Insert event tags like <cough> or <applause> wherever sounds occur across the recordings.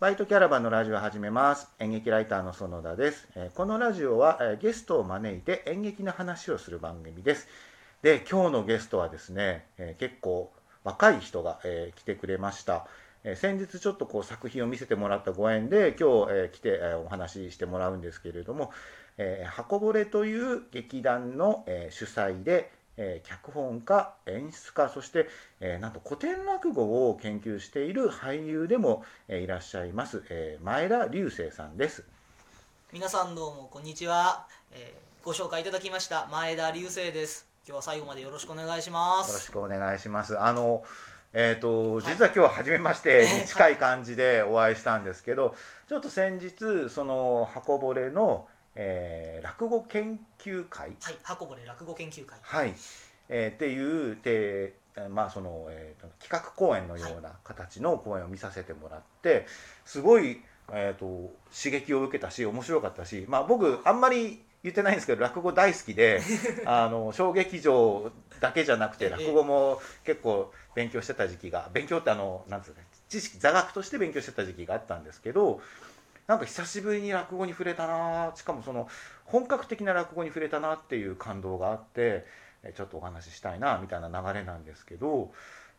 バイトキャラバンのラジオを始めます。演劇ライターの園田です。このラジオは、ゲストを招いて演劇の話をする番組です。で、今日のゲストはですね、結構若い人が、来てくれました。先日ちょっとこう作品を見せてもらったご縁で今日、来て、お話ししてもらうんですけれども、箱ぼれという劇団の、主催で、えー脚本家演出家そして、えーなんと古典落語を研究している俳優でも、えーいらっしゃいます、えー前田隆生さんです。皆さんどうもこんにちは、えーご紹介いただきました前田隆生です今日は最後までよろしくお願いしまよろしすくお願いします。あのえーとはい実は今日初めましてええに近い感じでお会いしたんですけど、ちょっと先日その箱ぼれの、えー落語研究会。はい箱ぼれ落語研究会。はい、えーっていうで、えーまあそのえーと企画公演のような形の公演を見させてもらってすごい、えー、と刺激を受けたし面白かったし、まあ、僕あんまり言ってないんですけど落語大好きで <laughs> あの小劇場だけじゃなくてええ。落語も結構勉強してた時期が勉強ってあのなんつうか知識座学として勉強してた時期があったんですけどなんか久しぶりに落語に触れたなしかもその本格的な落語に触れたなっていう感動があってえちょっとお話ししたいなみたいな流れなんですけど、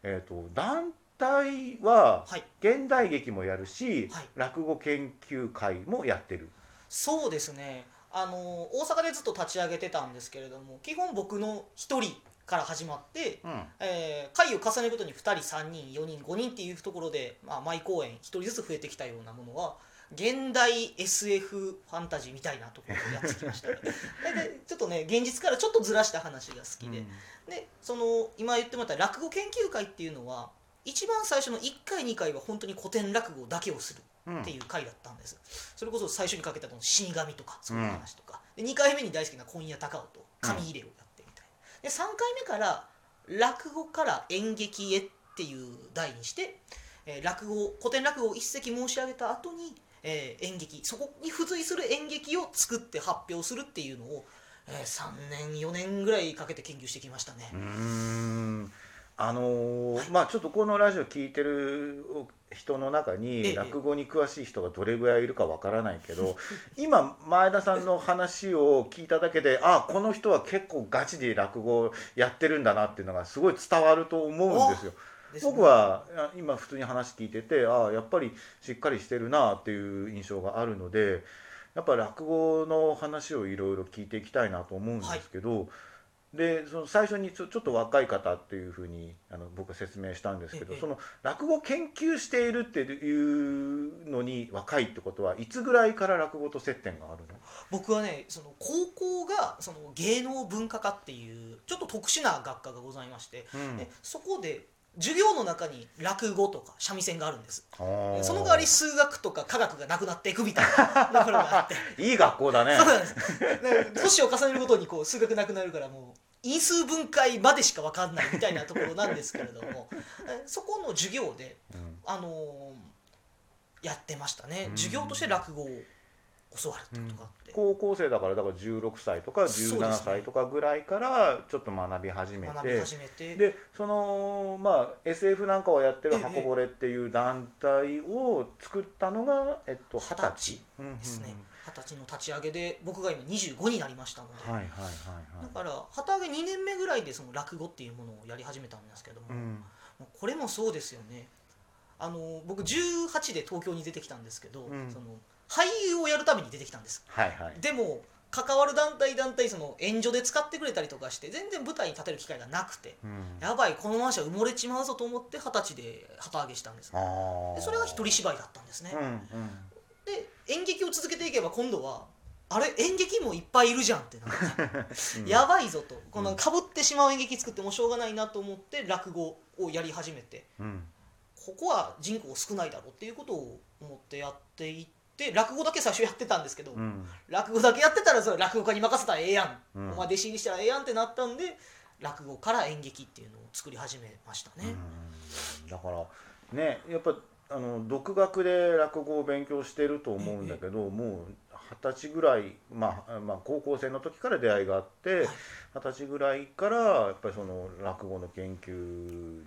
えー、と団体ははい。現代劇もやるし、はい。落語研究会もやってる。そうですね。あの大阪でずっと立ち上げてたんですけれども基本僕の一人から始まって、うん。えー回を重ねるごとに2人3人4人5人っていうところで、まあ、毎公演1人ずつ増えてきたようなものは現代 SF ファンタジーみたいなところをやってきましたね。<laughs> 大体ちょっとね現実からちょっとずらした話が好きで、でその今言ってもらった落語研究会っていうのは一番最初の1回2回は本当に古典落語だけをするうん。っていう回だったんです、それこそ最初にかけたの死神とかそういう話とか、で2回目に大好きな今夜高尾と紙入れをやってみたいな。で3回目から落語から演劇へっていう題にして、えー落語古典落語を一席申し上げた後に、えー演劇そこに付随する演劇を作って発表するっていうのを、えー3年4年ぐらいかけて研究してきましたね、うーん。あのーはい。まあちょっとこのラジオ聞いてる人の中ええ。に落語に詳しい人がどれぐらいいるかわからないけど <laughs> 今前田さんの話を聞いただけであこの人は結構ガチで落語やってるんだなっていうのがすごい伝わると思うんですよ。僕はあ今普通に話聞いててああやっぱりしっかりしてるなっていう印象があるのでやっぱ落語の話をいろいろ聞いていきたいなと思うんですけど、でその最初にちょっと若い方っていうふうにあの僕は説明したんですけど、ええ。その落語研究しているっていうのに若いってことはいつぐらいから落語と接点があるの？僕はねその高校がその芸能文化科っていうちょっと特殊な学科がございまして、うん。でそこで授業の中に落語とか三味線があるんです。その代わり数学とか科学がなくなっていくみたいな <laughs> ところがあって。いい学校だね。そうなんです。で年を重ねるごとにこう数学なくなるからもう因数分解までしか分かんないみたいなところなんですけれどもえ <laughs> そこの授業で、うん。あのーやってましたね。うん。授業として落語を教わるってことがあって、高校生だからだから16歳とか17そうですね。歳とかぐらいからちょっと学び始め学びて始めて。でそのまあ SF なんかをやってるええ箱ぼれっていう団体を作ったのがえっと二十歳。うんですね。うん二十歳の立ち上げで僕が今25になりましたので、うんはいはいはいはい。だから旗揚げ2年目ぐらいでその落語っていうものをやり始めたんですけども、うん。これもそうですよね。あの僕18で東京に出てきたんですけど、うん。その俳優をやるために出てきたんです。はいはい。でも関わる団体団体その援助で使ってくれたりとかして全然舞台に立てる機会がなくてうん。やばいこのままじゃ埋もれちまうぞと思って二十歳で旗揚げしたんです。でそれが一人芝居だったんですね、うんうん。で演劇を続けていけば今度はあれ演劇もいっぱいいるじゃんってなってうん。やばいぞと。このかぶってしまう演劇作ってもしょうがないなと思って落語をやり始めて。うん。ここは人口少ないだろうっていうことを思ってやっていって落語だけ最初やってたんですけど、うん。落語だけやってたらそれ落語家に任せたらええやん、うん。お前弟子入りしたらええやんってなったんで落語から演劇っていうのを作り始めましたね、うん。だからねやっぱあの独学で落語を勉強してると思うんだけど、もう二十歳ぐらい、まあ、まあ高校生の時から出会いがあって二十歳ぐらいからやっぱりその落語の研究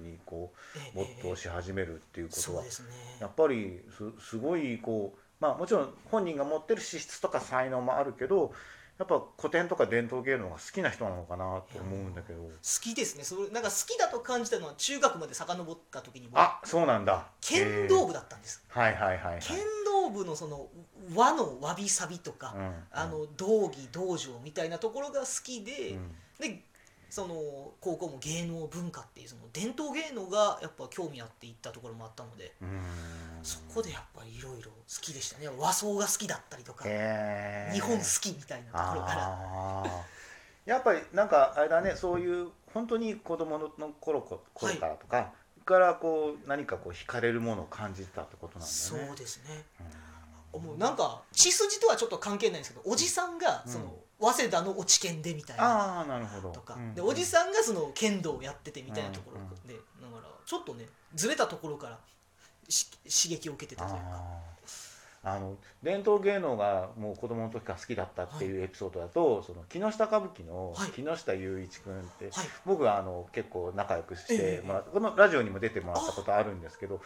にこうええ。没頭し始めるっていうことはそうですね。やっぱりすすごいこうまあもちろん本人が持ってる資質とか才能もあるけどやっぱ古典とか伝統芸能が好きな人なのかなと思うんだけど。好きですね。それなんか好きだと感じたのは中学まで遡った時にもあそうなんだ。剣道部だったんです、はいはいはいはい。剣道部のその和のわびさびとか、うん。あの道義道場みたいなところが好きで、うん。でその高校も芸能文化っていうその伝統芸能がやっぱ興味あって行ったところもあったので、うん。そこでやっぱりいろいろ好きでしたね。和装が好きだったりとか、日本好きみたいなところから。やっぱりなんかあれだねそういう本当に子供の頃こ頃からとか、からこう何かこう惹かれるものを感じたってことなんだそう。ですね。うん。もうなんか血筋とはちょっと関係ないんですけどおじさんがその、早稲田の落研でみたいな。ああなるほど。とか、うんでおじさんがその剣道をやっててみたいなところで、だからちょっとねずれたところからし刺激を受けてたというか。あの伝統芸能がもう子供の時から好きだったっていうエピソードだと、その木下歌舞伎のはい。木下雄一君って、はい。僕はあの結構仲良くしええ。てもらって、このラジオにも出てもらったことあるんですけど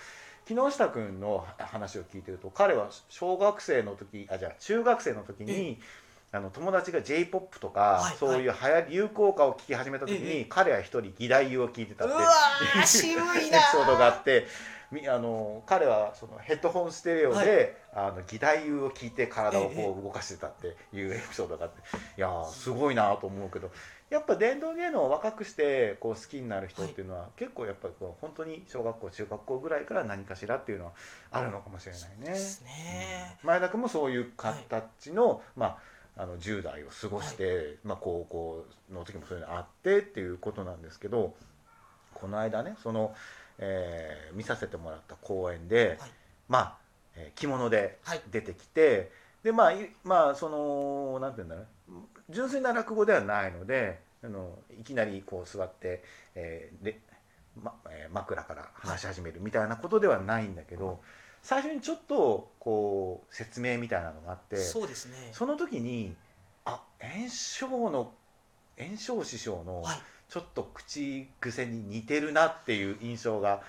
木下君の話を聞いてると彼は小学生の時あじゃあ中学生の時に、あの友達が j p o p とか、はいそういう流行り流行歌を聴き始めた時に、ええ彼は一人義太夫を聴いてたっていなーエピソードがあってみあの彼はそのヘッドホンステレオで、あの義太夫を聞いて体をこう動かしてたっていうエピソードがあって、いやーすごいなと思うけどやっぱ伝統芸能を若くしてこう好きになる人っていうのは、結構やっぱりこう本当に小学校中学校ぐらいから何かしらっていうのはあるのかもしれないね。ね前田君もそういう形の,、まあ、あの10代を過ごして、はまあ、高校の時もそういうのあってっていうことなんですけどこの間ねその、えー見させてもらった公演で、はい。まあ、えー着物ではい。出てきて、でまあいまあそのなんていうんだろう。純粋な落語ではないのであのいきなりこう座って、えーでまえー枕から話し始めるみたいなことではないんだけど、最初にちょっとこう説明みたいなのがあってそうですね。その時にあ炎症の炎症師匠のはい。ちょっと口癖に似てるなっていう印象が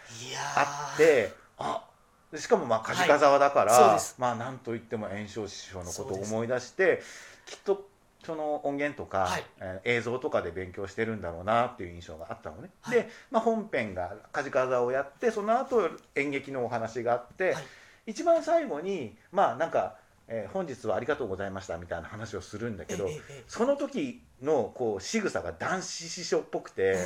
あってあでしかもまあ梶川沢だから、はいまあなんといっても炎症師匠のことを思い出してきっとその音源とか、はい。えー映像とかで勉強してるんだろうなっていう印象があったのね、はい。で、まあ、本編が梶川沢をやってその後演劇のお話があって、はい。一番最後にまあなんか、えー本日はありがとうございました」みたいな話をするんだけど、ええええ。その時のこう仕草が男子師匠っぽくて。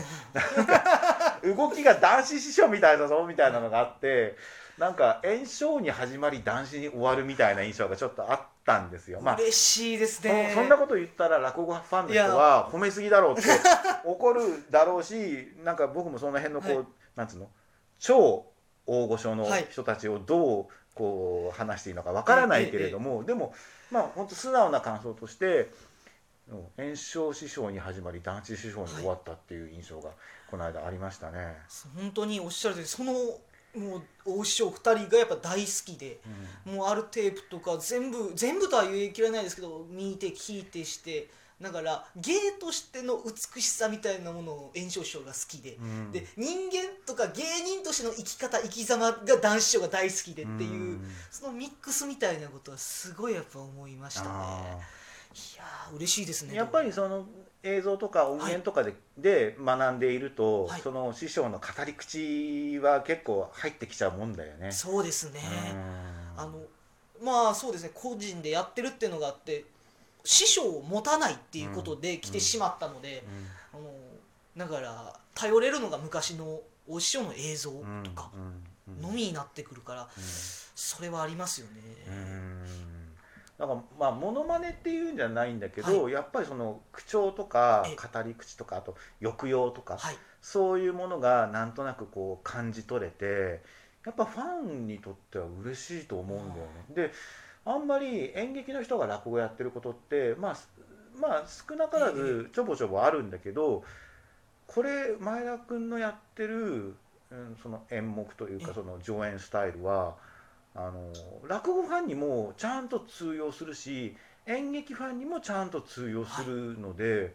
動きが男子師匠みたいだぞみたいなのがあってなんか炎症に始まり男子に終わるみたいな印象がちょっとあったんですよ。まあ嬉しいですそねそんなこと言ったら落語ファンの人は褒めすぎだろうって怒るだろうしなんか僕もその辺のこう、はい。なんつうの？超大御所のはい人たちをどうこう話していいのかわからないけれども、でもまあ本当素直な感想としてうん炎症師匠に始まり男子師匠に終わったっていう印象がこの間ありましたね。本当におっしゃるとおりそのもう大師匠2人がやっぱ大好きでもうあるテープとか全部全部とは言い切れないですけど見て聞いてしてだから芸としての美しさみたいなものを炎症師匠が好きで、うん。で人間とか芸人としての生き方生き様が男子師匠が大好きでっていう、うん。そのミックスみたいなことはすごいやっぱ思いましたね。あいやー嬉しいですねーやっぱりその映像とか音源とかで,、で学んでいると、はい。その師匠の語り口は結構入ってきちゃうもんだよね。そうですね、うん。あのまあそうですね。個人でやってるっていうのがあって師匠を持たないっていうことで来てしまったので、あのだから頼れるのが昔のお師匠の映像うんとかうん。うん。のみになってくるから、それはありますよね、うんだからまあモノマネっていうんじゃないんだけど、やっぱりその口調とかえ語り口とかあと抑揚とか、はい。そういうものがなんとなくこう感じ取れてやっぱファンにとっては嬉しいと思うんだよね。であんまり演劇の人が落語やってることってまあすまあ少なからずちょぼちょぼあるんだけどこれ前田君のやってる、うん、その演目というかえ。その上演スタイルはあの落語ファンにもちゃんと通用するし演劇ファンにもちゃんと通用するので、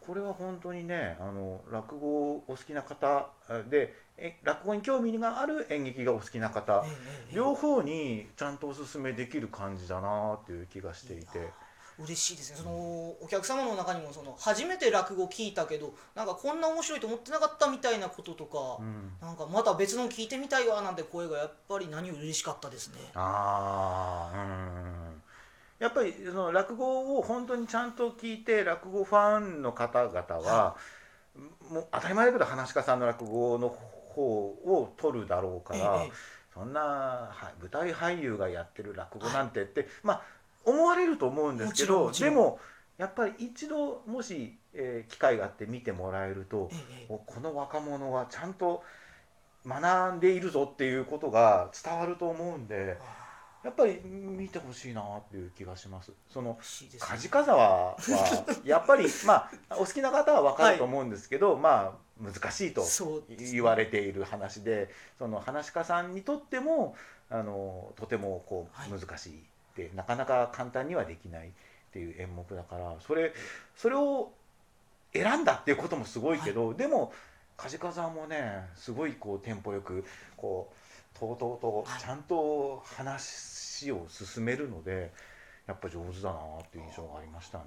これは本当にねあの落語お好きな方でえ落語に興味がある演劇がお好きな方両方にちゃんとおすすめできる感じだなっていう気がしていて。嬉しいですね。そのお客様の中にもその初めて落語聞いたけどなんかこんな面白いと思ってなかったみたいなこととか、うん。なんかまた別の聞いてみたいわなんて声がやっぱり何より嬉しかったですね。ああうん。やっぱりその落語を本当にちゃんと聞いて落語ファンの方々は、もう当たり前だけど噺家さんの落語の方を取るだろうから、ええそんなはい舞台俳優がやってる落語なんてって、まあ思われると思うんですけどでもやっぱり一度もし、えー機会があって見てもらえると、ええこの若者はちゃんと学んでいるぞっていうことが伝わると思うんでやっぱり見てほしいなっていう気がします。そのね。梶川はやっぱり <laughs> まあお好きな方は分かると思うんですけど、まあ難しいと言われている話でその話し家さんにとってもあのとてもこうはい。難しいで、なかなか簡単にはできないっていう演目だからそれそれを選んだっていうこともすごいけど、でも梶川さんもねすごいこうテンポよくこうとうとうとはい。ちゃんと話を進めるのでやっぱ上手だなっていう印象がありましたね。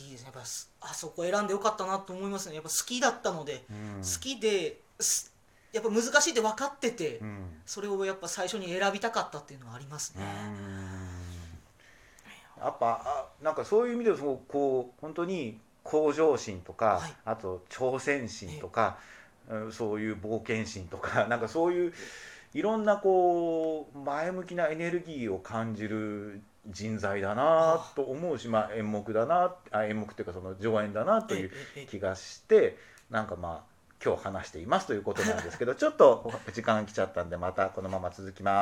いいですね。やっぱすあそこ選んでよかったなと思いますね。やっぱ好きだったので、うん。好きですやっぱ難しいって分かってて、うん。それをやっぱ最初に選びたかったっていうのはありますね。やっぱあなんかそういう意味でそうこう本当に向上心とか、はい。あと挑戦心とか、うんそういう冒険心とかなんかそういういろんなこう前向きなエネルギーを感じる人材だなと思うし、まあ、演目だなあ演目っていうかその上演だなという気がしてなんかまあ今日話していますということなんですけどちょっと時間が来ちゃったんでまたこのまま続きます。